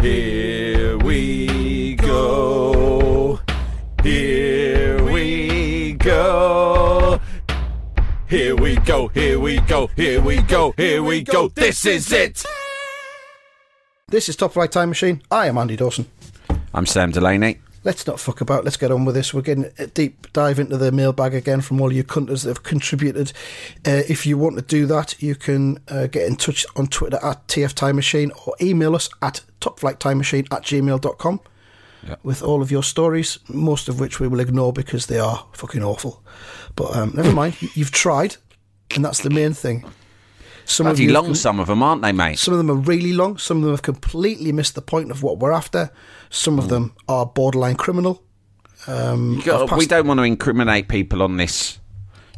Here we go. Here we go. Here we go. Here we go. Here we go. Here we go. This is it. This is Top Flight Time Machine. I am Andy Dawson. I'm Sam Delaney. Let's not fuck about. Let's get on with this. We're getting a deep dive into the mailbag again from all you cunters that have contributed. Uh, if you want to do that, you can uh, get in touch on Twitter at TF Time Machine or email us at topflighttimemachine at gmail.com with all of your stories, most of which we will ignore because they are fucking awful. But um, never mind. You've tried, and that's the main thing. Some Bloody you long, some of them, aren't they, mate? Some of them are really long. Some of them have completely missed the point of what we're after. Some of them are borderline criminal. Um, got- we don't want to incriminate people on this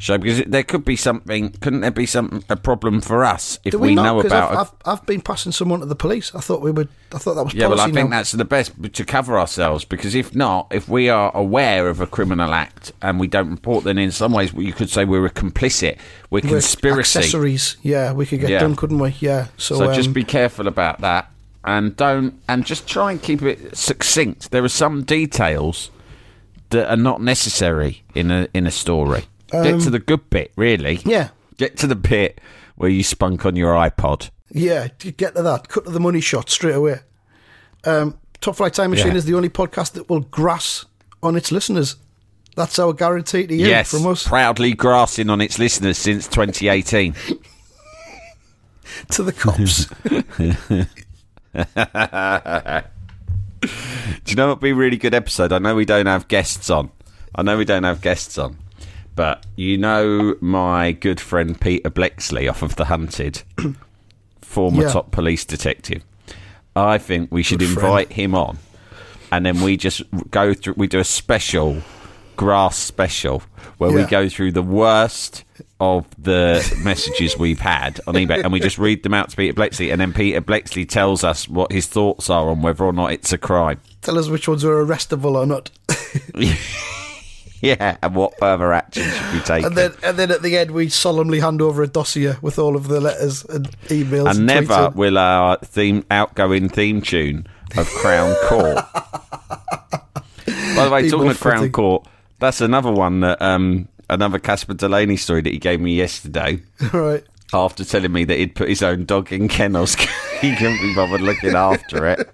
show because it- there could be something. Couldn't there be some a problem for us if Do we, we, know about? I've, I've, I've been passing someone to the police. I thought we would. I thought that was yeah, well, I think now. that's the best to cover ourselves because if not, if we are aware of a criminal act and we don't report, then in some ways you could say we're a complicit. We're, We're conspiracy. accessories. Yeah, we could get Yeah. done, couldn't we? Yeah. So, So um, just be careful about that, and don't and just try and keep it succinct. There are some details that are not necessary in a in a story. Get to the good bit, really. Um, Yeah. Get to the bit where you spunk on your iPod. Yeah, get to that. Cut to the money shot straight away. Um, Top Flight Time Machine Yeah. is the only podcast that will grass on its listeners. That's our guarantee to you yes, from us proudly grassing on its listeners since 2018. to the cops. Do you know what would be a really good episode? I know we don't have guests on. I know we don't have guests on. But you know my good friend Peter Bleksley off of The Hunted, former Yeah. top police detective. I think we should Good friend. invite him on and then we just go through we do a special grass special where we go through the worst of the messages we've had on eBay and we just read them out to Peter Bleksley and then Peter Bleksley tells us what his thoughts are on whether or not it's a crime. Tell us which ones are arrestable or not. Yeah, and what further action should be taken? And then, and then at the end, we solemnly hand over a dossier with all of the letters and emails. and And, never tweets in. will our theme outgoing theme tune of Crown Court. By the way, talking of Crown fitting. Court, that's another one that um, another Casper Delaney story that he gave me yesterday. right. After telling me that he'd put his own dog in kennels, he couldn't be bothered looking after it.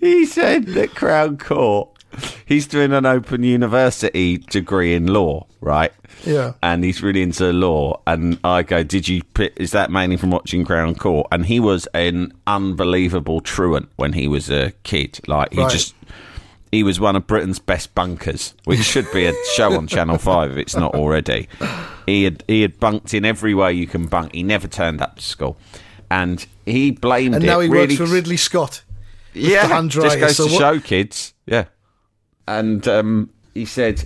he said that Crown Court, he's doing an open university degree in law, right? Yeah. and he's really into law. And I go, "Did you? Is that mainly from watching Crown Court?" And he was an unbelievable truant when he was a kid. Like he Right. just, he was one of Britain's best bunkers, which should be a show on Channel Five if it's not already. He had he had bunked in every way you can bunk. He never turned up to school, and he blamed And it now he really works for Ridley Scott. yeah, just goes so to what- show kids. Yeah, and um, he said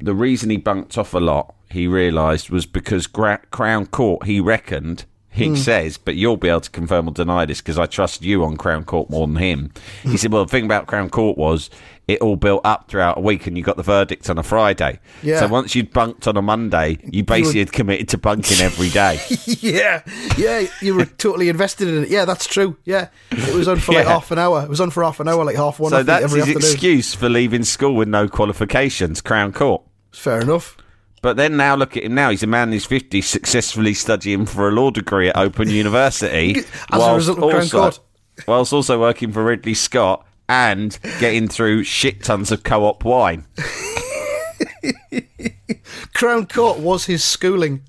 the reason he bunked off a lot, he realised, was because Gra- Crown Court. He reckoned. He Hmm. says, but you'll be able to confirm or deny this because I trust you on Crown Court more than him. He said, "Well, the thing about Crown Court was it all built up throughout a week, and you got the verdict on a Friday. Yeah. So once you'd bunked on a Monday, you basically would- had committed to bunking every day. yeah, yeah, you were totally invested in it. Yeah, that's true. Yeah, it was on for like Yeah. half an hour. It was on for half an hour, like half one. So that's his afternoon. excuse for leaving school with no qualifications. Crown Court. Fair enough. But then now look at him now. He's a man in his 50s successfully studying for a law degree at Open University. As a result of Crown Court. Whilst also working for Ridley Scott and getting through shit tons of co-op wine. Crown Court was his schooling,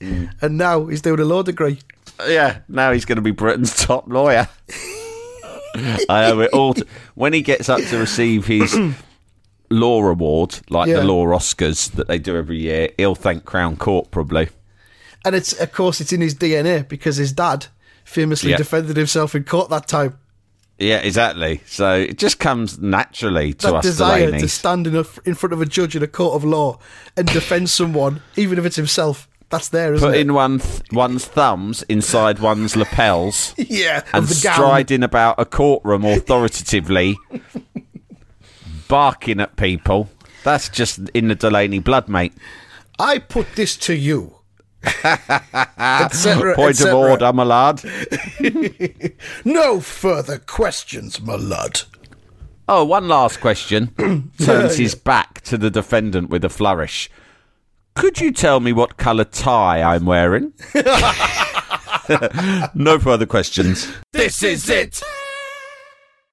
mm. and now he's doing a law degree. Yeah, now he's going to be Britain's top lawyer. I owe it all. To, when he gets up to receive his law award, like Yeah. the law Oscars that they do every year, he'll thank Crown Court probably. And it's of course it's in his DNA because his dad famously Yeah. defended himself in court that time. Yeah, exactly. So it just comes naturally to that us desire to stand in, a, in front of a judge in a court of law and defend someone, even if it's himself. That's there, isn't Put it? in one th- one's thumbs inside one's lapels yeah, and of the gown. striding about a courtroom authoritatively, barking at people. That's just in the Delaney blood, mate. I put this to you. etc. Point of order, my lad. No further questions, my lad. Oh, one last question. Turns his back to the defendant with a flourish. Could you tell me what colour tie I'm wearing? no further questions. This is it.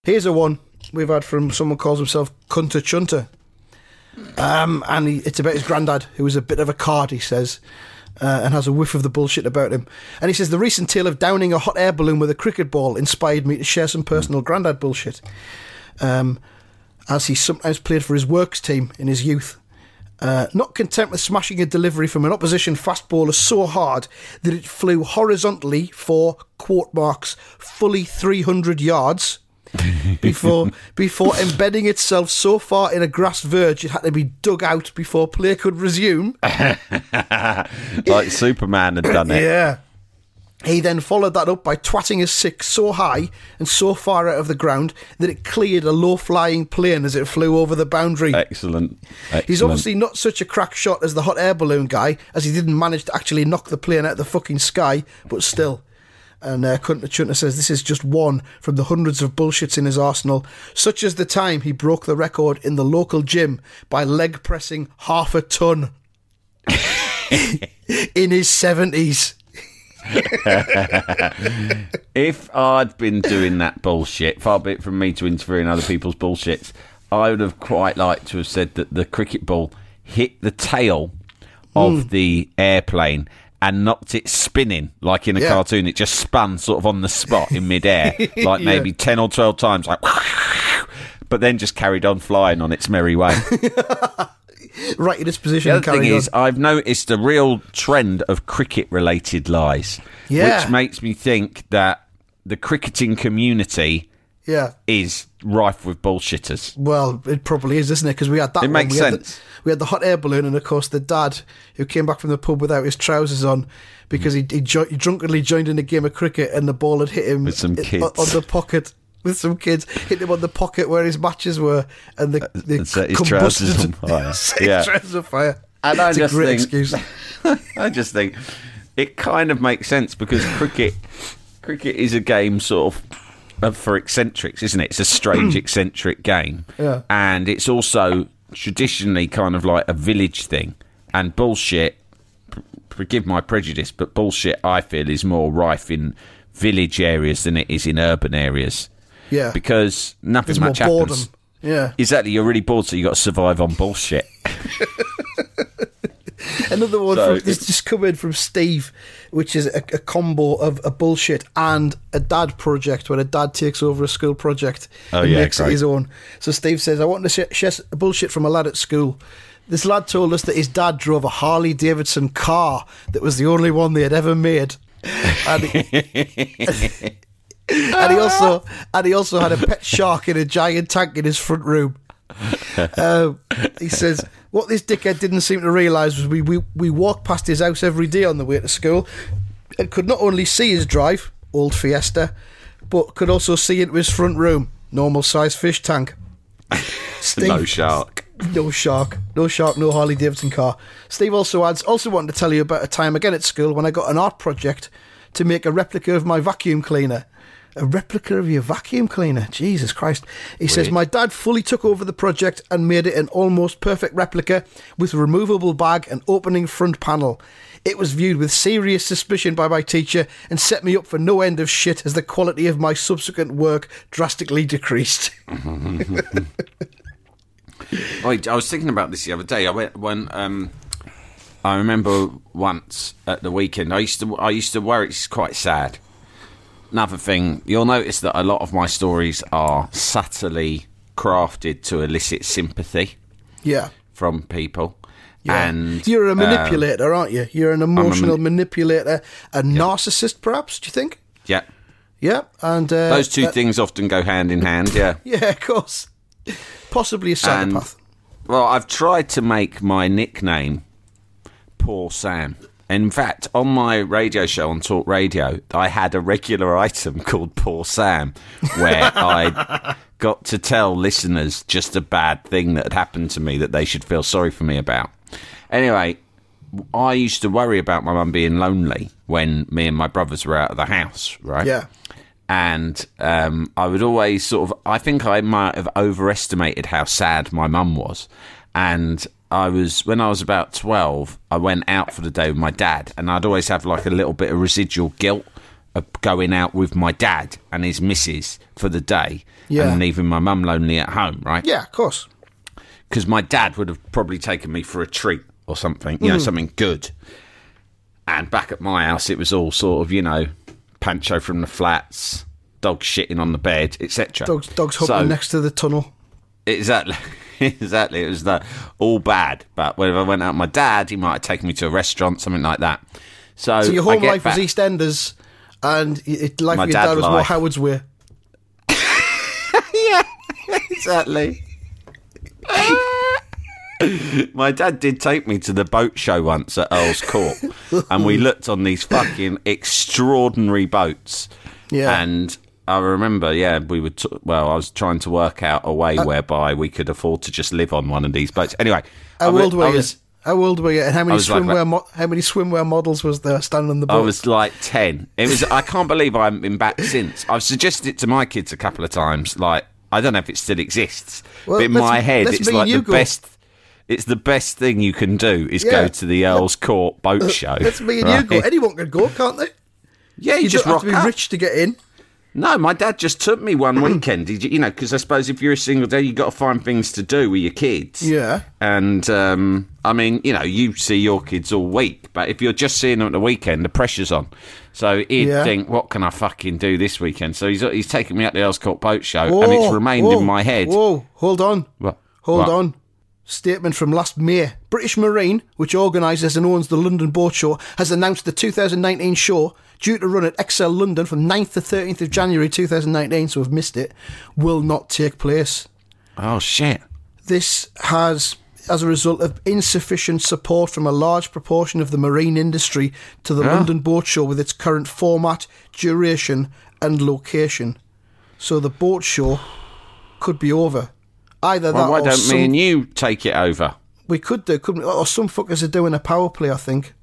Here's a one we've had from someone calls himself Cunter Chunter. Um, and he, it's about his granddad, who was a bit of a card, he says, uh, and has a whiff of the bullshit about him. And he says, The recent tale of downing a hot air balloon with a cricket ball inspired me to share some personal granddad bullshit. Um, as he sometimes played for his works team in his youth. Uh, not content with smashing a delivery from an opposition fast bowler so hard that it flew horizontally for quote marks fully 300 yards before before embedding itself so far in a grass verge it had to be dug out before play could resume. Like Superman had done it. Yeah. He then followed that up by twatting his six so high and so far out of the ground that it cleared a low flying plane as it flew over the boundary. Excellent. Excellent. He's obviously not such a crack shot as the hot air balloon guy, as he didn't manage to actually knock the plane out of the fucking sky, but still. And uh, Cunter Chunter says this is just one from the hundreds of bullshits in his arsenal, such as the time he broke the record in the local gym by leg pressing half a ton in his 70s. If I'd been doing that bullshit, far be it from me to interfere in other people's bullshits, I would have quite liked to have said that the cricket ball hit the tail of Hmm. the airplane and knocked it spinning like in a Yeah. cartoon. It just spun sort of on the spot in midair, like Yeah. maybe 10 or 12 times, like, but then just carried on flying on its merry way. Right in his position The other thing carrying is. I've noticed a real trend of cricket-related lies, Yeah. which makes me think that the cricketing community Yeah. is rife with bullshitters. Well, it probably is, isn't it? Because we had that. It one. makes we had sense. The, we had the hot air balloon, and of course the dad who came back from the pub without his trousers on because he, he, jo- he drunkenly joined in a game of cricket, and the ball had hit him With some kids. on the pocket. With some kids, hit him on the pocket where his matches were, and the, the and set his trousers on fire. Yeah. trousers on fire. And I it's just a great think- excuse. I just think it kind of makes sense because cricket, cricket is a game sort of uh, Uh, for eccentrics, isn't it? It's a strange eccentric game, Yeah. and it's also traditionally kind of like a village thing. And bullshit, forgive my prejudice, but bullshit I feel is more rife in village areas than it is in urban areas. Yeah, because nothing there's much boredom. happens. Yeah, Exactly, you're really bored, so you got to survive on bullshit. Another one So from, this just come in from Steve, which is a, a combo of a bullshit and a dad project, where a dad takes over a school project Oh, and yeah, makes it his own. So Steve says, "I want to sh- share a bullshit from a lad at school." This lad told us that his dad drove a Harley Davidson car that was the only one they had ever made, and he, and he also and he also had a pet shark in a giant tank in his front room. Uh, he says, What this dickhead didn't seem to realise was we, we, we walked past his house every day on the way to school and could not only see his drive, old Fiesta, but could also see into his front room, normal size fish tank. Steve, no shark. no shark, no shark, no Harley Davidson car. Steve also adds, also wanted to tell you about a time again at school when I got an art project to make a replica of my vacuum cleaner. A replica of your vacuum cleaner? Jesus Christ. He says, My dad fully took over the project and made it an almost perfect replica with removable bag and opening front panel. It was viewed with serious suspicion by my teacher and set me up for no end of shit as the quality of my subsequent work drastically decreased. I, I was thinking about this the other day. I went when um, I remember once at the weekend. I used to I used to worry. It's quite sad. Another thing, you'll notice that a lot of my stories are subtly crafted to elicit sympathy yeah. from people. And you're a um, manipulator, aren't you? You're an emotional mani- manipulator, a narcissist, perhaps. Do you think? yeah, Yeah, and uh, those two uh, things often go hand in hand. Yeah. Yeah, of course. Possibly a psychopath. Well, I've tried to make my nickname Poor Sam. In fact, on my radio show on Talk Radio, I had a regular item called Poor Sam, where I got to tell listeners just a bad thing that had happened to me that they should feel sorry for me about. Anyway, I used to worry about my mum being lonely when me and my brothers were out of the house, right? yeah, and um, I would always sort of. I think I might have overestimated how sad my mum was, and I was when I was about twelve. I went out for the day with my dad, and I'd always have like a little bit of residual guilt of going out with my dad and his missus for the day, Yeah. and leaving my mum lonely at home, right? yeah, of course. because my dad would have probably taken me for a treat or something, you know, Mm. something good. And back at my house, it was all sort of, you know, Pancho from the flats, dog shitting on the bed, etc. Dogs, dogs humping So- next to the tunnel. Exactly. Exactly, it was that all bad. But when I went out with my dad, he might have taken me to a restaurant, something like that. So, So your I home life back- was EastEnders, and it, life My with your dad dad was more. Howard's Way. Yeah, exactly. My dad did take me to the boat show once at Earl's Court, and we looked on these fucking extraordinary boats. Yeah. And I remember, yeah, we were. T- well, I was trying to work out a Uh, way whereby we could afford to just live on one of these boats. Anyway, How old were I you? How old were you? And how many was like swimwear? mo- how many swimwear models was there standing on the boat? I was like ten. It was. I can't believe I haven't been back since. I've suggested it to my kids a couple of times. Like I don't know if it still exists, Well, but in my head, it's like the go. best. It's the best thing you can do is Yeah. go to the Earl's Court boat show. Let's me and right? you go. Anyone can go, can't they? Yeah, you, You just don't have to be up. rich to get in. No, my dad just took me one weekend. Did you, you know, because I suppose if you're a single dad, you've got to find things to do with your kids. Yeah. And, um, I mean, you know, you see your kids all week, but if you're just seeing them at the weekend, the pressure's on. So he'd Yeah. think, what can I fucking do this weekend? So he's, he's taken me at the Earls Court Boat Show, and it's Whoa, remained whoa, in my head. Whoa, hold on. What? Hold What? on. Statement from last May. British Marine, which organises and owns the London Boat Show, has announced the 2019 show, due to run at Excel London from 9th to 13th of January 2019, so we've missed it, will not take place. Oh, shit. This has, as a result of insufficient support from a large proportion of the marine industry to the Yeah. London Boat Show with its current format, duration, and location. So the boat show could be over. Either Well, that why don't some, me and you take it over? we could do, couldn't we? Or some fuckers are doing a power play, I think.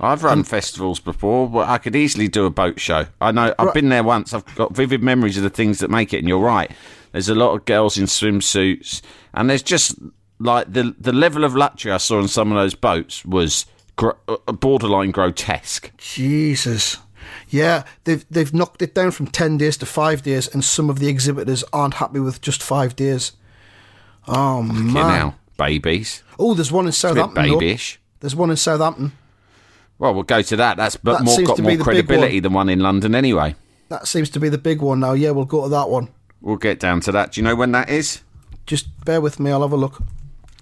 I've run festivals before, but I could easily do a boat show. I know I've Right. been there once. I've got vivid memories of the things that make it. And you're right. There's a lot of girls in swimsuits, and there's just like the the level of luxury I saw on some of those boats was gr- uh, borderline grotesque. Jesus. Yeah, they've they've knocked it down from ten days to five days, and some of the exhibitors aren't happy with just five days. Oh man! know, babies, Oh, there's one in Southampton. babyish. There's one in Southampton. Well, we'll go to that. That's but That more got more credibility one. than one in London anyway. That seems to be the big one now. Yeah, we'll go to that one. We'll get down to that. Do you know when that is? Just bear with me. I'll have a look.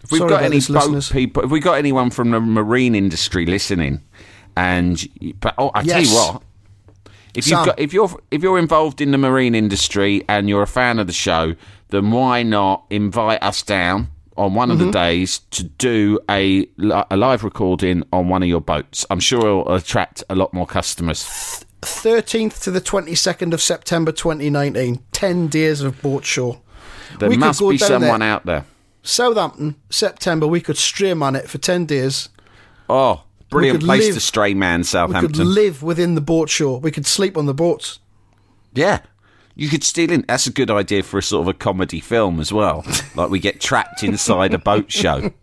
If we've Sorry got any boat listeners. people, if we got anyone from the marine industry listening, and but oh, I tell you what, if you've got if you're if you're involved in the marine industry and you're a fan of the show, then why not invite us down on one Mm-hmm. of the days to do a a live recording on one of your boats? I'm sure it'll attract a lot more customers. 13th to the 22nd of September 2019. 10 days of boat show. There We must be someone there. out there. Southampton, September. We could stream on it for 10 days. Oh, brilliant place live- to stray man, Southampton. We could live within the boat show. We could sleep on the boats. Yeah. You could steal in. That's a good idea for a sort of a comedy film as well. like we get trapped inside a boat show.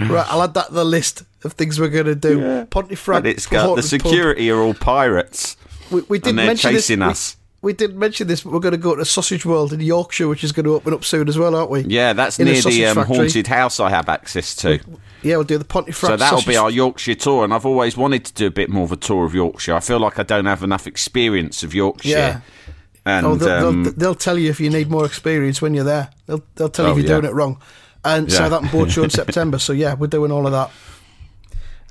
Right, I'll add that to the list of things we're going to do. And it's got the Haunted Pub. security are all pirates. We, we did and they're mention chasing this. us. We, we did mention this, but we're going to go to Sausage World in Yorkshire, which is going to open up soon as well, aren't we? Yeah, that's In near the um, haunted house I have access to. Yeah, we'll do the Pontefract. So that'll sausage be our Yorkshire tour, and I've always wanted to do a bit more of a tour of Yorkshire. I feel like I don't have enough experience of Yorkshire. Yeah. And Oh, they'll, um, they'll, they'll tell you if you need more experience when you're there. They'll they'll tell you Oh, if you're yeah. doing it wrong. and Yeah. Southampton Boat Show in September. So yeah, we're doing all of that.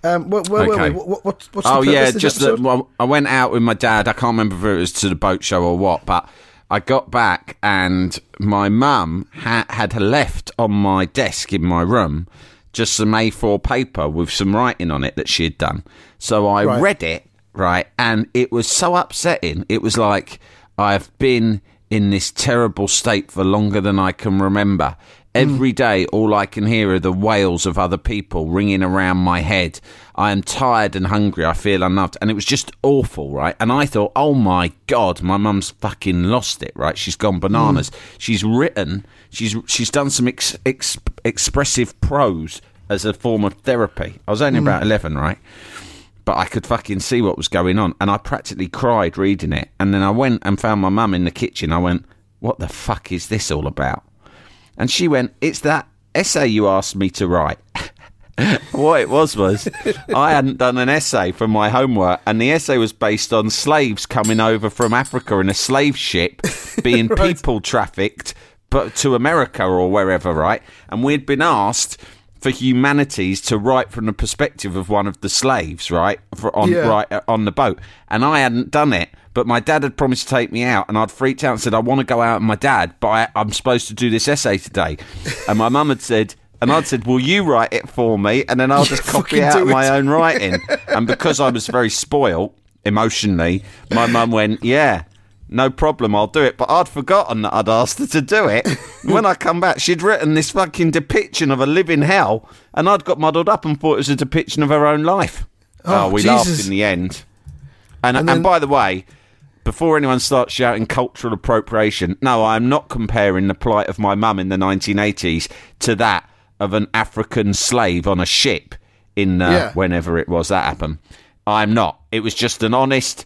Um, where, where were we? What, what, what's the Oh yeah, just that, well, I went out with my dad. I can't remember if it was to the boat show or what, but I got back and my mum ha- had left on my desk in my room just some A4 paper with some writing on it that she had done. So I Right. read it right, and it was so upsetting. It was like I've been in this terrible state for longer than I can remember. Every mm. day, all I can hear are the wails of other people ringing around my head. I am tired and hungry. I feel unloved. And it was just awful, right? And I thought, oh my God, my mum's fucking lost it, right? She's gone bananas. Mm. She's written, she's she's done some ex, ex, expressive prose as a form of therapy. I was only mm. about 11, right? but I could fucking see what was going on. And I practically cried reading it. And then I went and found my mum in the kitchen. I went, What the fuck is this all about? And she went, It's that essay you asked me to write. what it was was I hadn't done an essay for my homework, and the essay was based on slaves coming over from Africa in a slave ship being people trafficked but to America or wherever, right? And we'd been asked for humanities to write from the perspective of one of the slaves, right? For on Yeah. right uh, on the boat, and I hadn't done it. But my dad had promised to take me out, and I'd freaked out and said, "I want to go out with my dad, but I, I'm supposed to do this essay today." And my mum had said, and I'd said, "Will you write it for me?" And then I'll just copy out do my it. own writing. and because I was very spoilt emotionally, my mum went, "Yeah." No problem, I'll do it. But I'd forgotten that I'd asked her to do it. When I come back, she'd written this fucking depiction of a living hell, and I'd got muddled up and thought it was a depiction of her own life. Oh, Oh, we Jesus. laughed in the end. And, And and, by the way, before anyone starts shouting cultural appropriation, no, I'm not comparing the plight of my mum in the 1980s to that of an African slave on a ship in uh, Yeah. whenever it was that happened. I'm not. It was just an honest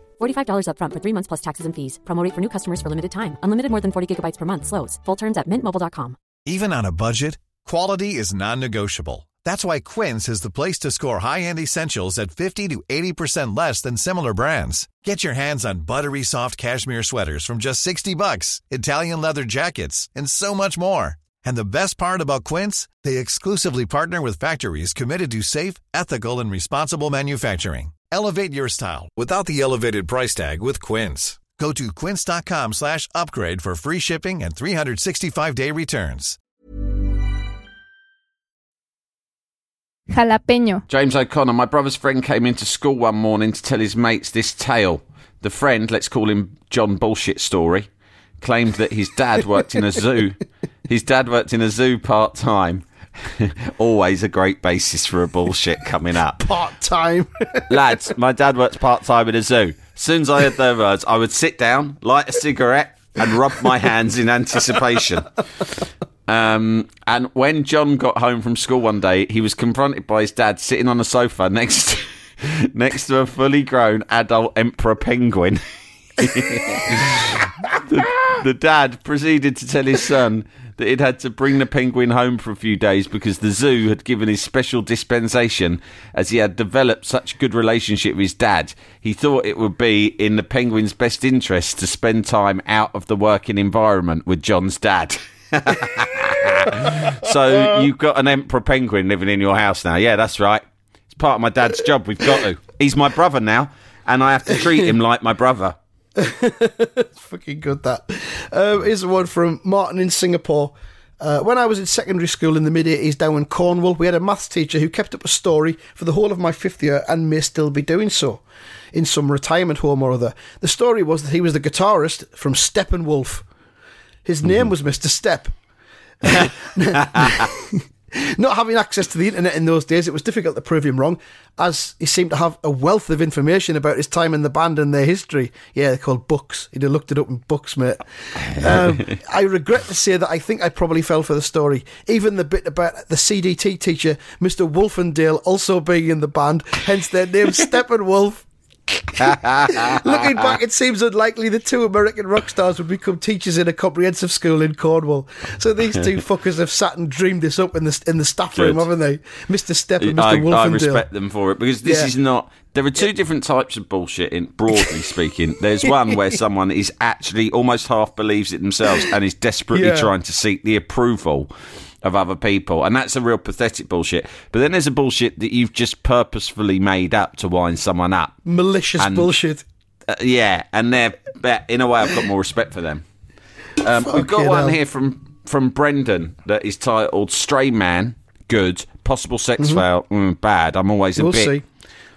$45 upfront for three months plus taxes and fees. Promo rate for new customers for limited time. Unlimited more than 40 gigabytes per month. Slows. Full terms at mintmobile.com. Even on a budget, quality is non-negotiable. That's why Quince is the place to score high-end essentials at 50 to 80% less than similar brands. Get your hands on buttery soft cashmere sweaters from just 60 bucks, Italian leather jackets, and so much more. And the best part about Quince, they exclusively partner with factories committed to safe, ethical, and responsible manufacturing. Elevate your style without the elevated price tag with Quince. Go to quince.com slash upgrade for free shipping and 365-day returns. Jalapeño. James O'Connor, my brother's friend came into school one morning to tell his mates this tale. The friend, let's call him John Bullshit Story, claimed that his dad worked in a zoo. His dad worked in a zoo part time. Always a great basis for a bullshit coming up. Part time. Lads, my dad works part time in a zoo. As soon as I heard those words, I would sit down, light a cigarette, and rub my hands in anticipation. Um, and when John got home from school one day, he was confronted by his dad sitting on a sofa next to, next to a fully grown adult emperor penguin. the, the dad proceeded to tell his son that he'd had to bring the penguin home for a few days because the zoo had given his special dispensation as he had developed such good relationship with his dad. He thought it would be in the penguin's best interest to spend time out of the working environment with John's dad. so uh. you've got an emperor penguin living in your house now. Yeah, that's right. It's part of my dad's job. We've got to. He's my brother now, and I have to treat him like my brother. Fucking good that. Um, here's one from Martin in Singapore. Uh, when I was in secondary school in the mid 80s down in Cornwall, we had a maths teacher who kept up a story for the whole of my fifth year and may still be doing so in some retirement home or other. The story was that he was the guitarist from Steppenwolf. His name was Mr. Step. Not having access to the internet in those days, it was difficult to prove him wrong, as he seemed to have a wealth of information about his time in the band and their history. Yeah, they're called books. He'd have looked it up in books, mate. Um, I regret to say that I think I probably fell for the story. Even the bit about the CDT teacher, Mr. Wolfendale, also being in the band, hence their name Steppenwolf. Looking back, it seems unlikely the two American rock stars would become teachers in a comprehensive school in Cornwall. So these two fuckers have sat and dreamed this up in the in the staff room, haven't they? Mr. Stepp and Mr. I, I respect them for it because this Yeah. is not. There are two different types of bullshit. In broadly speaking, there's one where someone is actually almost half believes it themselves and is desperately Yeah. trying to seek the approval of other people, and that's a real pathetic bullshit. But then there's a bullshit that you've just purposefully made up to wind someone up. Malicious And- bullshit. Uh, yeah, and they're, in a way I've got more respect for them. Um, we've got one hell. here from from Brendan that is titled "Stray Man." Good, possible sex fail. Mm, bad. I'm always a Mm-hmm.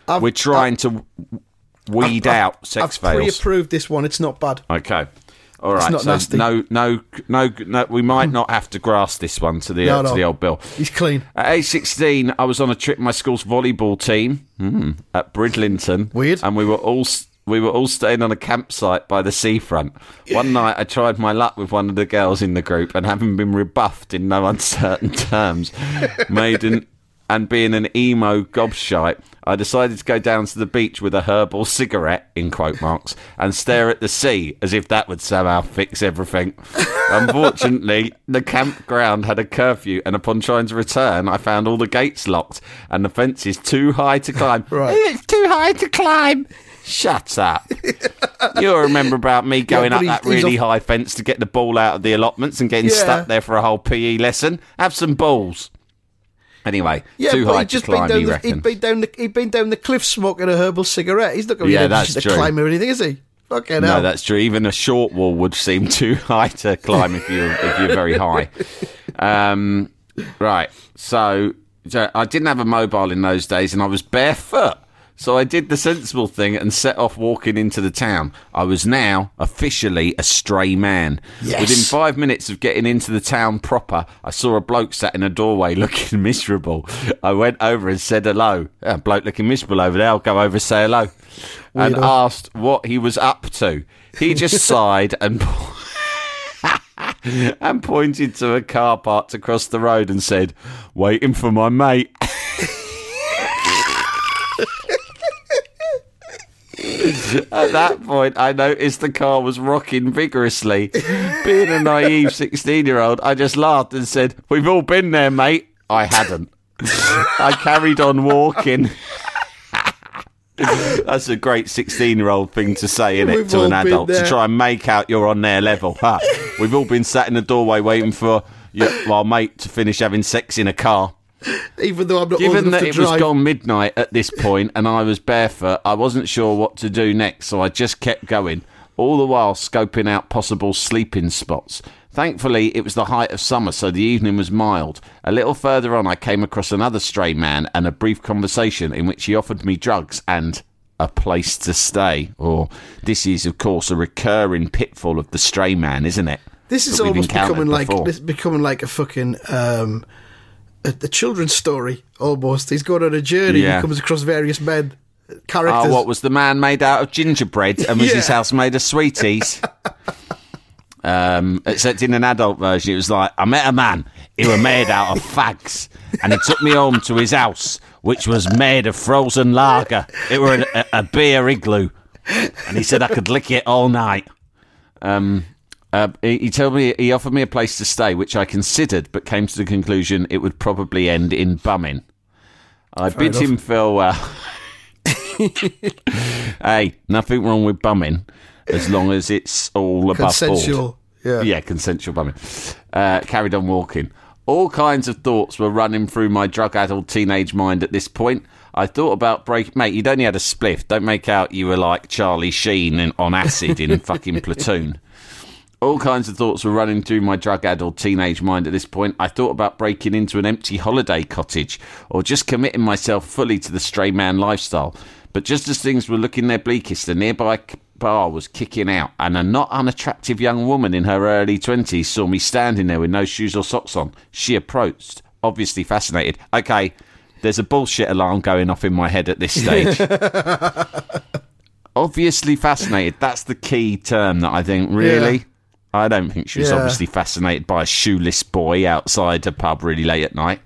We'll bit. We're trying to weed I've- out sex I've fails. pre-approved this one. It's not bad. Okay. All right. so nasty. no, no, no, no. We might not have to grass this one to the No, uh, to no. the old bill. He's clean. At age 16, I was on a trip with my school's volleyball team mm, at Bridlington. Weird. And we were all we were all staying on a campsite by the seafront. One night, I tried my luck with one of the girls in the group, and having been rebuffed in no uncertain terms, made an and being an emo gobshite, I decided to go down to the beach with a herbal cigarette, in quote marks, and stare at the sea as if that would somehow fix everything. Unfortunately, the campground had a curfew, and upon trying to return, I found all the gates locked and the fences too high to climb. Right. It's too high to climb. Shut up. You'll remember about me going but up that really off- high fence to get the ball out of the allotments and getting Yeah. stuck there for a whole PE lesson. Have some balls. Anyway, Yeah, too high to climb, been down you the, reckon? he'd been down the he'd been down the cliff smoking a herbal cigarette. He's not going to be Yeah, to climb or anything, is he? Fucking No, hell. that's true. Even a short wall would seem too high to climb if you're if you're very high. Um, right. So, so I didn't have a mobile in those days, and I was barefoot. So I did the sensible thing and set off walking into the town. I was now officially a stray man. Yes. Within five minutes of getting into the town proper, I saw a bloke sat in a doorway looking miserable. I went over and said hello. A bloke looking miserable over there. I'll go over and say hello. And asked what he was up to. He just sighed and and pointed to a car parked across the road and said, "Waiting for my mate." At that point, I noticed the car was rocking vigorously. Being a naive 16 year old, I just laughed and said, We've all been there, mate. I hadn't. I carried on walking. That's a great 16 year old thing to say, isn't it, to an adult? To try and make out you're on their level. Huh? We've all been sat in the doorway waiting for your, our mate to finish having sex in a car. Even though I'm not Given that it was gone midnight at this point and I was barefoot, I wasn't sure what to do next, so I just kept going, all the while scoping out possible sleeping spots. Thankfully, it was the height of summer, so the evening was mild. A little further on, I came across another stray man and a brief conversation in which he offered me drugs and a place to stay. Or this is, of course, a recurring pitfall of the stray man, isn't it? This is almost becoming like before. is becoming like a fucking um, a, a children's story almost. He's going on a journey. Yeah. He comes across various men, characters. Oh, what was the man made out of gingerbread and was his house made of sweeties? um, except in an adult version, it was like, I met a man, he was made out of fags, and he took me home to his house, which was made of frozen lager. It were a, a beer igloo, and he said I could lick it all night. Um, uh, he, he told me he offered me a place to stay, which I considered, but came to the conclusion it would probably end in bumming. I bid enough. him farewell. hey, nothing wrong with bumming as long as it's all above board. consensual. Yeah. Yeah, consensual bumming. Uh, carried on walking. All kinds of thoughts were running through my drug-addled teenage mind at this point. I thought about break, mate. You'd only had a spliff. Don't make out you were like Charlie Sheen in, on acid in fucking Platoon. All kinds of thoughts were running through my drug-addled teenage mind at this point. I thought about breaking into an empty holiday cottage or just committing myself fully to the stray man lifestyle. But just as things were looking their bleakest, a nearby bar was kicking out, and a not unattractive young woman in her early twenties saw me standing there with no shoes or socks on. She approached, obviously fascinated. Okay, there's a bullshit alarm going off in my head at this stage. obviously fascinated. That's the key term that I think, really. Yeah. I don't think she was Yeah. obviously fascinated by a shoeless boy outside a pub really late at night.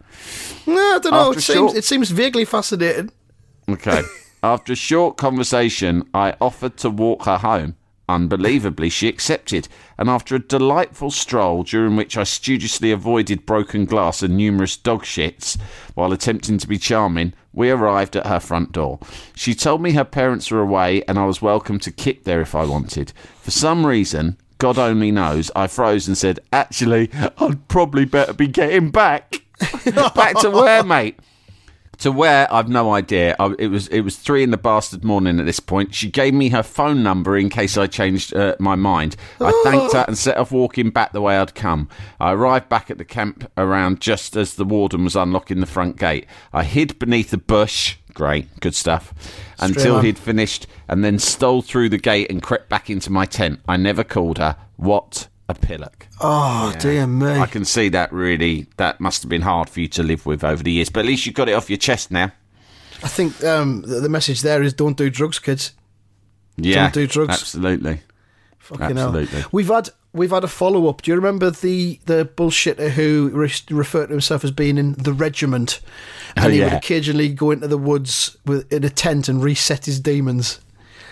No, I don't know. It seems, short- it seems vaguely fascinating. Okay. After a short conversation, I offered to walk her home. Unbelievably, she accepted, and after a delightful stroll during which I studiously avoided broken glass and numerous dog shits while attempting to be charming, we arrived at her front door. She told me her parents were away and I was welcome to kick there if I wanted. For some reason, God only knows, I froze and said, Actually, I'd probably better be getting back. back to where, mate? to where I've no idea. I, it was it was three in the bastard morning at this point. She gave me her phone number in case I changed uh, my mind. I thanked her and set off walking back the way I'd come. I arrived back at the camp around just as the warden was unlocking the front gate. I hid beneath a bush. Great, good stuff. Until on. he'd finished, and then stole through the gate and crept back into my tent. I never called her. What a pillock. Oh, dear me. I can see that really, that must have been hard for you to live with over the years, but at least you got it off your chest now. I think um, the, the message there is don't do drugs, kids. Yeah, Don't do drugs. Absolutely. Fucking Absolutely. hell. We've had we've had a follow up. Do you remember the the bullshitter who re- referred to himself as being in the regiment, and Oh, he would occasionally go into the woods with, in a tent and reset his demons.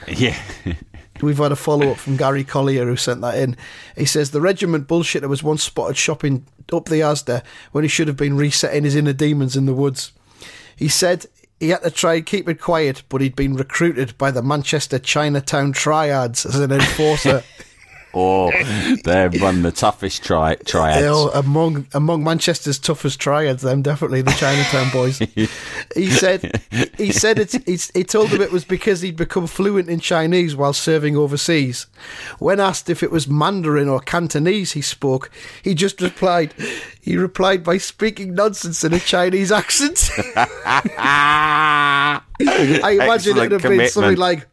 Yeah. We've had a follow up from Gary Collier who sent that in. He says the regiment bullshitter was once spotted shopping up the Asda when he should have been resetting his inner demons in the woods. He said he had to try and keep it quiet, but he'd been recruited by the Manchester Chinatown Triads as an enforcer. Oh, or they run the toughest tri- triads. They are among among Manchester's toughest triads. Them definitely the Chinatown boys. he said he said it's, it's he told them it was because he'd become fluent in Chinese while serving overseas. When asked if it was Mandarin or Cantonese he spoke, he just replied he replied by speaking nonsense in a Chinese accent. I imagine it would have been something like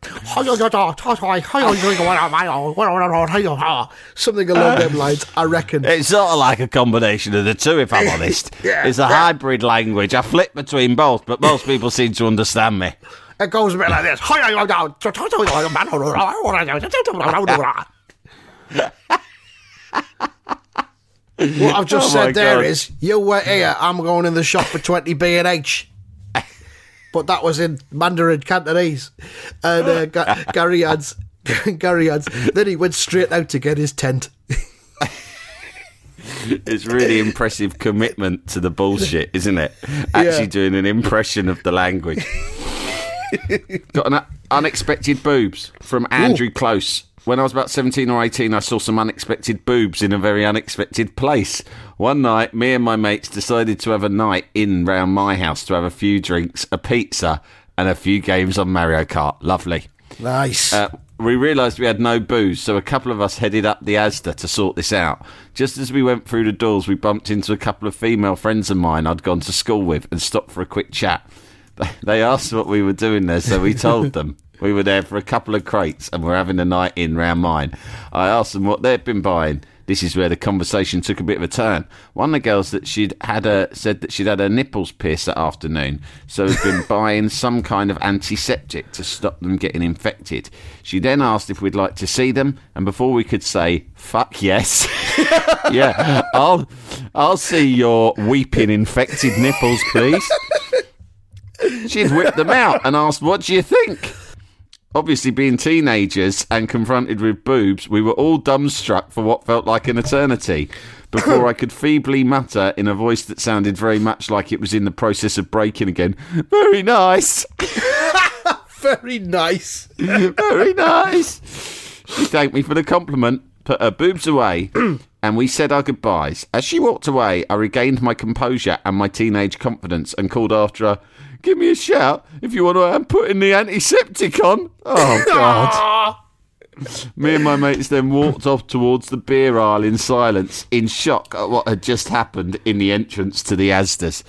something along uh, them lines. I reckon. It's sort of like a combination of the two, if I'm honest. It's a hybrid language. I flip between both, but most people seem to understand me. It goes a bit like this. what I've just Oh said there God. is, you were here, I'm going in the shop for 20 B and H. But that was in Mandarin Cantonese. And uh, Ga- Gary adds, Gary then he went straight out to get his tent. It's really impressive commitment to the bullshit, isn't it? Actually Yeah. doing an impression of the language. Got an unexpected boobs from Andrew Close. When I was about 17 or 18, I saw some unexpected boobs in a very unexpected place. One night, me and my mates decided to have a night in round my house to have a few drinks, a pizza, and a few games on Mario Kart. Lovely. Nice. Uh, we realised we had no booze, so a couple of us headed up the Asda to sort this out. Just as we went through the doors, we bumped into a couple of female friends of mine I'd gone to school with and stopped for a quick chat. They asked what we were doing there, so we told them. We were there for a couple of crates and we're having a night in round mine. I asked them what they'd been buying. This is where the conversation took a bit of a turn. One of the girls that she'd had a, said that she'd had her nipples pierced that afternoon, so had been buying some kind of antiseptic to stop them getting infected. She then asked if we'd like to see them, and before we could say "fuck yes," yeah, I'll I'll see your weeping infected nipples, please. She'd whipped them out and asked, "What do you think?" Obviously, being teenagers and confronted with boobs, we were all dumbstruck for what felt like an eternity. Before I could feebly mutter in a voice that sounded very much like it was in the process of breaking again, "Very nice, Very nice. very nice." She thanked me for the compliment, put her boobs away, and we said our goodbyes. As she walked away, I regained my composure and my teenage confidence and called after her, Give me a shout if you want to I'm putting the antiseptic on. Oh, God. Ah. Me and my mates then walked off towards the beer aisle in silence, in shock at what had just happened in the entrance to the Asdas.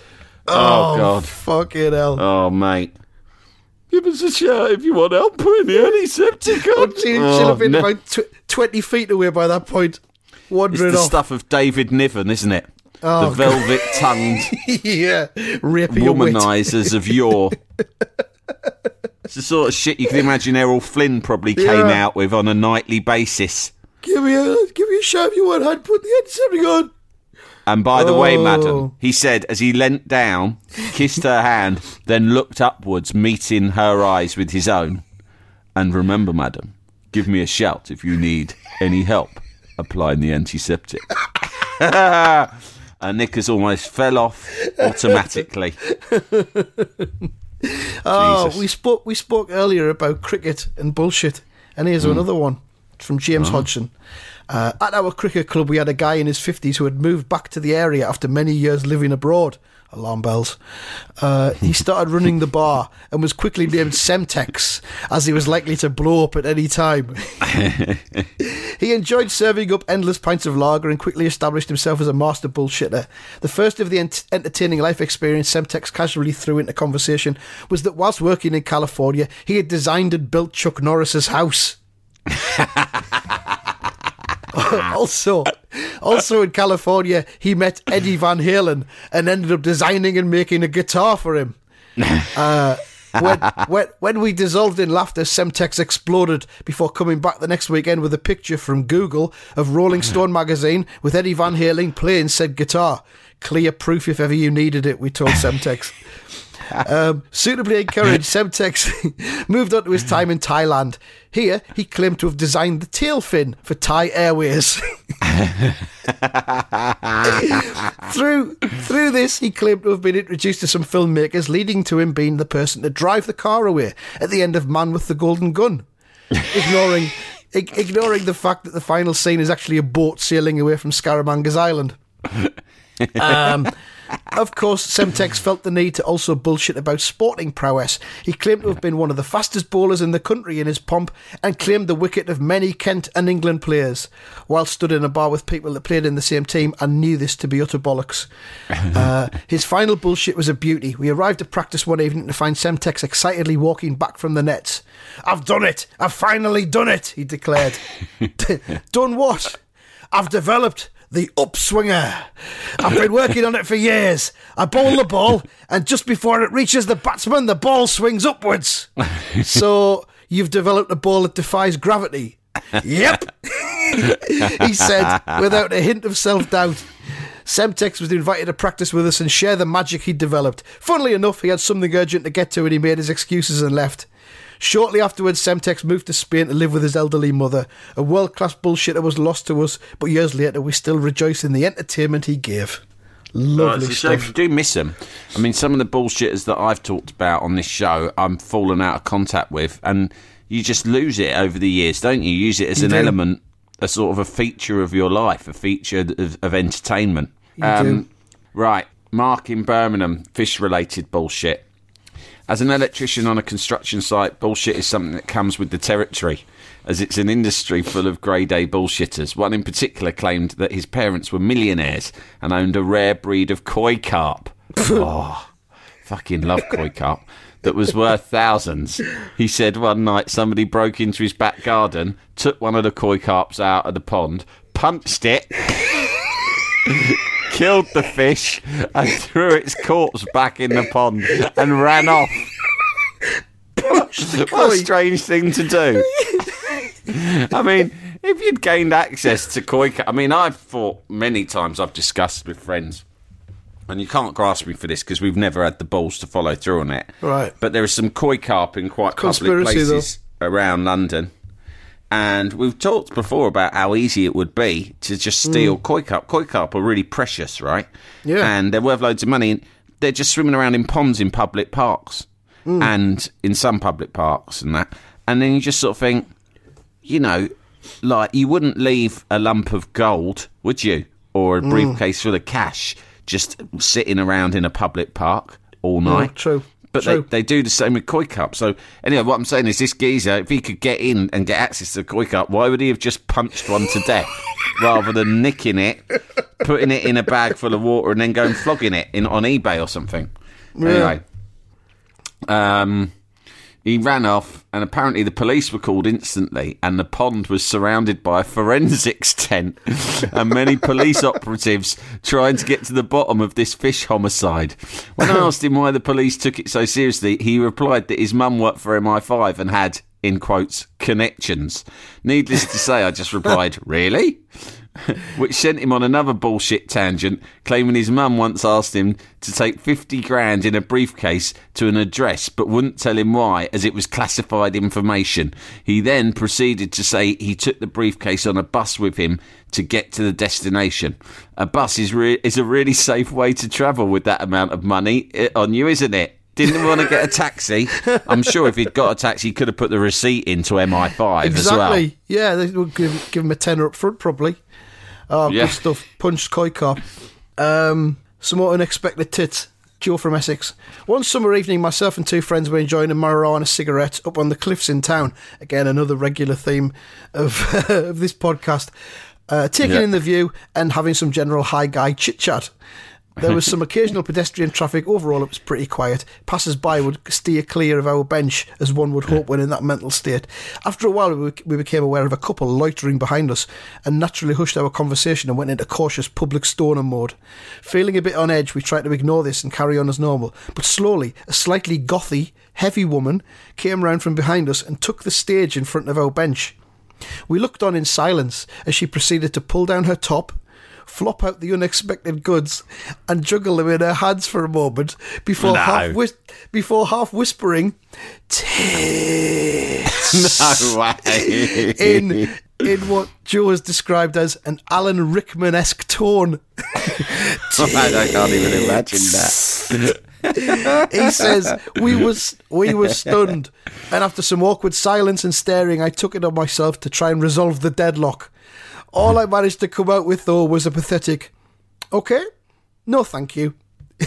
Oh, oh God. Fucking hell. Oh, mate. Give us a shout if you want help putting the antiseptic on. She, Oh, she'll have been no. about tw- 20 feet away by that point, Wandering It's the off. stuff of David Niven, isn't it? Oh, the velvet tongued yeah, rape your wit. womanizers of yore. It's the sort of shit you can imagine Errol Flynn probably came Yeah. out with on a nightly basis. Give me a give me a shove you want. I'd put the antiseptic on. And by the way, Oh. madam, he said as he leant down, kissed her hand, then looked upwards, meeting her eyes with his own. And remember, madam, give me a shout if you need any help applying the antiseptic. and Knickers almost fell off automatically. Oh, Jesus. we spoke we spoke earlier about cricket and bullshit, and here's another one from James Hodgson. Uh, at our cricket club, we had a guy in his fifties who had moved back to the area after many years living abroad. Alarm bells. Uh, he started running the bar and was quickly named Semtex, as he was likely to blow up at any time. He enjoyed serving up endless pints of lager and quickly established himself as a master bullshitter. The first of the ent- entertaining life experience Semtex casually threw into conversation was that whilst working in California, he had designed and built Chuck Norris's house. also, also in California, he met Eddie Van Halen and ended up designing and making a guitar for him. Uh, when, when, when we dissolved in laughter, Semtex exploded before coming back the next weekend with a picture from Google of Rolling Stone magazine with Eddie Van Halen playing said guitar. Clear proof if ever you needed it, we told Semtex. Um, suitably encouraged, Semtex moved on to his time in Thailand. Here, he claimed to have designed the tail fin for Thai Airways. through through this, he claimed to have been introduced to some filmmakers, leading to him being the person to drive the car away at the end of Man with the Golden Gun, ignoring ig- ignoring the fact that the final scene is actually a boat sailing away from Scaramanga's Island. Um, of course, Semtex felt the need to also bullshit about sporting prowess. He claimed to have been one of the fastest bowlers in the country in his pomp and claimed the wicket of many Kent and England players. While stood in a bar with people that played in the same team and knew this to be utter bollocks. Uh, his final bullshit was a beauty. We arrived at practice one evening to find Semtex excitedly walking back from the nets. I've done it! I've finally done it! He declared. done what? I've developed the upswinger. I've been working on it for years. I bowl the ball, and just before it reaches the batsman, the ball swings upwards. So you've developed a ball that defies gravity. Yep, he said without a hint of self doubt. Semtex was invited to practice with us and share the magic he'd developed. Funnily enough, he had something urgent to get to and he made his excuses and left. Shortly afterwards, Semtex moved to Spain to live with his elderly mother. A world class bullshitter was lost to us, but years later we still rejoice in the entertainment he gave. Lovely shame. stuff. You do miss him. I mean, some of the bullshitters that I've talked about on this show, I'm fallen out of contact with, and you just lose it over the years, don't you? Use it as You an do. element, a sort of a feature of your life, a feature of, of entertainment. Um, do. Right, Mark in Birmingham, fish-related bullshit. As an electrician on a construction site, bullshit is something that comes with the territory, as it's an industry full of grade A bullshitters. One in particular claimed that his parents were millionaires and owned a rare breed of koi carp. oh, fucking love koi carp. That was worth thousands. He said one night somebody broke into his back garden, took one of the koi carps out of the pond, punched it, killed the fish, and threw its corpse back in the pond and ran off. what a strange thing to do. I mean, if you'd gained access to koi, I mean, I've thought many times I've discussed with friends, and you can't grasp me for this because we've never had the balls to follow through on it. Right. But there is some koi carp in quite public Conspiracy, though. places around London. And we've talked before about how easy it would be to just hmm. steal koi carp. Koi carp are really precious, right? Yeah. And they're worth loads of money. And they're just swimming around in ponds in public parks hmm. and in some public parks and that. And then you just sort of think, you know, like you wouldn't leave a lump of gold, would you? Or a hmm. briefcase full of cash just sitting around in a public park all night. true. But True. they, they do the same with koi carp. So anyway, what I'm saying is this geezer, if he could get in and get access to the koi carp, why would he have just punched one to death rather than nicking it, putting it in a bag full of water, and then going flogging it in on eBay or something? Anyway, um, He ran off, and apparently the police were called instantly, and the pond was surrounded by a forensics tent and many police operatives trying to get to the bottom of this fish homicide. When I asked him why the police took it so seriously, he replied that his mum worked for MI5 and had, in quotes, connections. Needless to say, I just replied, Really? which sent him on another bullshit tangent, claiming his mum once asked him to take 50 grand in a briefcase to an address, but wouldn't tell him why, as it was classified information. He then proceeded to say he took the briefcase on a bus with him to get to the destination. A bus is, re- is a really safe way to travel with that amount of money eh, on you, isn't it? Didn't want to get a taxi. I'm sure if he'd got a taxi, he could have put the receipt into MI5 as well. Exactly. Yeah, they would give, give him a tenner up front, probably. Oh, Yeah. good stuff. Punched Koi Carp. Um, some more unexpected tits. Joe from Essex. One summer evening, myself and two friends were enjoying a marijuana cigarette up on the cliffs in town. Again, another regular theme of, of this podcast. Uh, taking Yeah. in the view and having some general high guy chit chat. There was some occasional pedestrian traffic. Overall, it was pretty quiet. Passers by would steer clear of our bench, as one would hope when in that mental state. After a while, we we became aware of a couple loitering behind us and naturally hushed our conversation and went into cautious public stoner mode. Feeling a bit on edge, we tried to ignore this and carry on as normal. But slowly, a slightly gothy, heavy woman came round from behind us and took the stage in front of our bench. We looked on in silence as she proceeded to pull down her top, flop out the unexpected goods, and juggle them in her hands for a moment before No. half whis- before half whispering, "Tits." No way. in in what Joe has described as an Alan Rickman esque tone. I can't even imagine that. he says we was we were stunned, and after some awkward silence and staring, I took it on myself to try and resolve the deadlock. All I managed to come out with though was a pathetic, "Okay, no, thank you."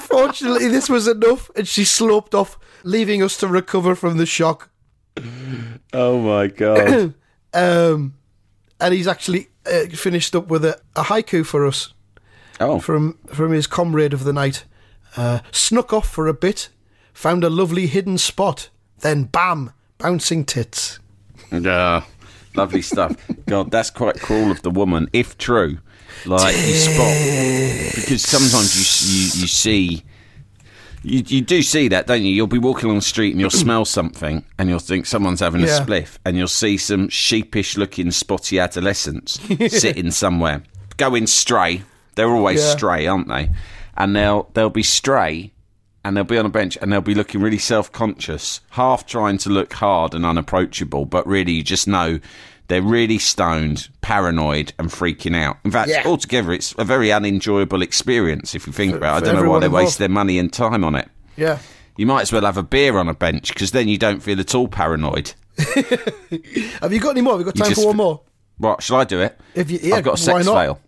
Fortunately, this was enough, and she sloped off, leaving us to recover from the shock. Oh my god. Um, and he's actually uh, finished up with a, a haiku for us. Oh, from from his comrade of the night. Uh, snuck off for a bit, found a lovely hidden spot, then bam, bouncing tits. yeah. Lovely stuff. God, that's quite cruel of the woman, if true. Like you spot because sometimes you you, you see you you do see that, don't you? You'll be walking along the street and you'll smell something and you'll think someone's having a Yeah. spliff and you'll see some sheepish looking spotty adolescents sitting somewhere. Going stray. They're always Yeah. stray, aren't they? And they'll they'll be stray and they'll be on a bench and they'll be looking really self conscious, half trying to look hard and unapproachable, but really you just know they're really stoned, paranoid, and freaking out. In fact, Yeah. altogether, it's a very unenjoyable experience if you think about it. I don't know why they involved. waste their money and time on it. Yeah. You might as well have a beer on a bench because then you don't feel at all paranoid. Have you got any more? Have you got time just- for one more? What, shall I do it? If you- yeah, I've got a sex fail.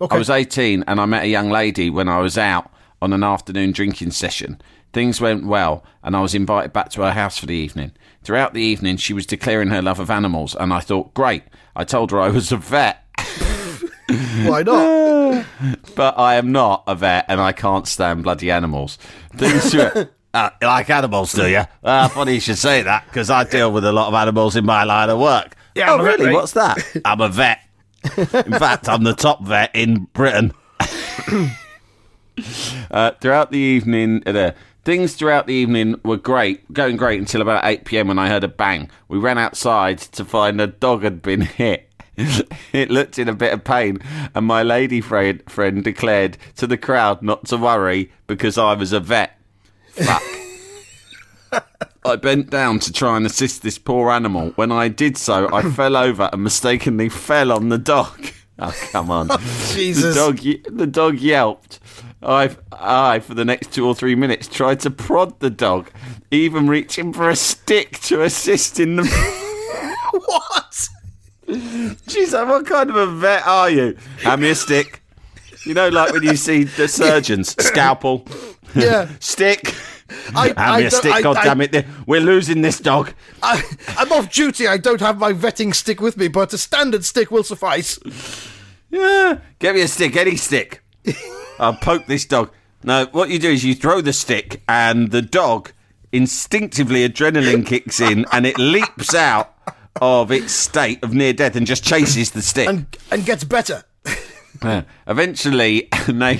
Okay. I was 18 and I met a young lady when I was out on an afternoon drinking session. Things went well and I was invited back to her house for the evening. Throughout the evening, she was declaring her love of animals and I thought, great. I told her I was a vet, Why not? but I am not a vet and I can't stand bloody animals. Things were. Uh, you like animals, do you? Uh, funny you should say that because I deal with a lot of animals in my line of work. Yeah, oh, I'm vet, really? What's that? I'm a vet. In fact, I'm the top vet in Britain. uh, throughout the evening, uh. Things throughout the evening were great, going great until about 8 pm when I heard a bang. We ran outside to find a dog had been hit. it looked in a bit of pain, and my lady friend, friend declared to the crowd not to worry because I was a vet. Fuck. I bent down to try and assist this poor animal. When I did so, I fell over and mistakenly fell on the dog. Oh, come on. Jesus. The dog, the dog yelped. I, I, for the next two or three minutes, tried to prod the dog, even reaching for a stick to assist in the. what? Jeez, like, what kind of a vet are you? Hand me a stick. You know, like when you see the surgeons, scalpel, Yeah. stick. I- Hand I me a stick, I- God I- damn it! We're losing this dog. I, I'm off duty. I don't have my vetting stick with me, but a standard stick will suffice. Yeah, get me a stick, any stick. I'll poke this dog. No, what you do is you throw the stick, and the dog instinctively adrenaline kicks in and it leaps out of its state of near death and just chases the stick. And and gets better. Eventually, a, na-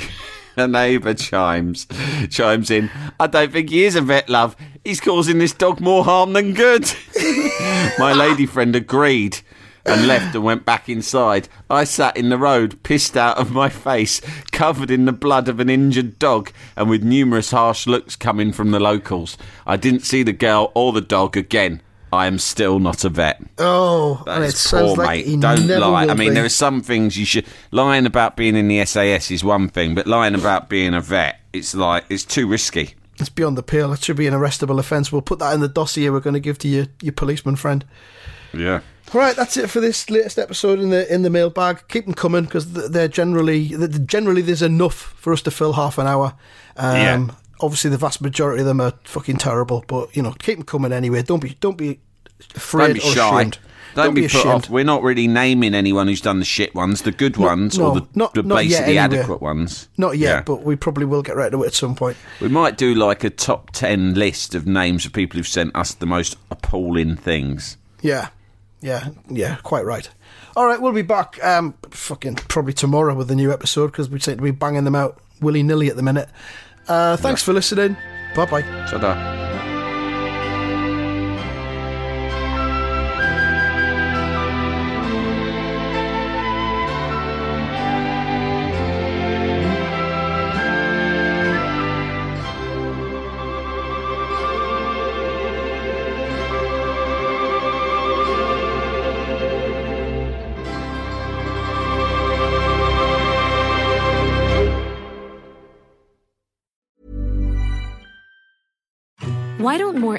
a neighbour chimes chimes in. I don't think he is a vet, love. He's causing this dog more harm than good. My lady friend agreed and left and went back inside. I sat in the road, pissed out of my face, covered in the blood of an injured dog, and with numerous harsh looks coming from the locals. I didn't see the girl or the dog again. I am still not a vet. Oh, and it That's sounds poor, like mate. Don't lie. I mean, be. there are some things you should. Lying about being in the SAS is one thing, but lying about being a vet, it's like it's too risky. It's beyond the pale. It should be an arrestable offence. We'll put that in the dossier we're going to give to your, your policeman friend. Yeah. Right, that's it for this latest episode in the in the mailbag. Keep them coming because they're generally generally there's enough for us to fill half an hour. Um, Yeah. Obviously, the vast majority of them are fucking terrible, but you know, keep them coming anyway. Don't be don't be afraid Don't be or shy. ashamed. Don't, be, put ashamed. off. We're not really naming anyone who's done the shit ones, the good ones, no, or the, not- the not yet basically anyway. adequate ones. Not yet, Yeah. but we probably will get right to it at some point. we might do like a top ten list of names of people who've sent us the most appalling things. Yeah, yeah, yeah. Quite right. All right, we'll be back. Um, fucking probably tomorrow with a new episode because we seem to be banging them out willy nilly at the minute. Uh, thanks for listening. Bye bye. Ta-da.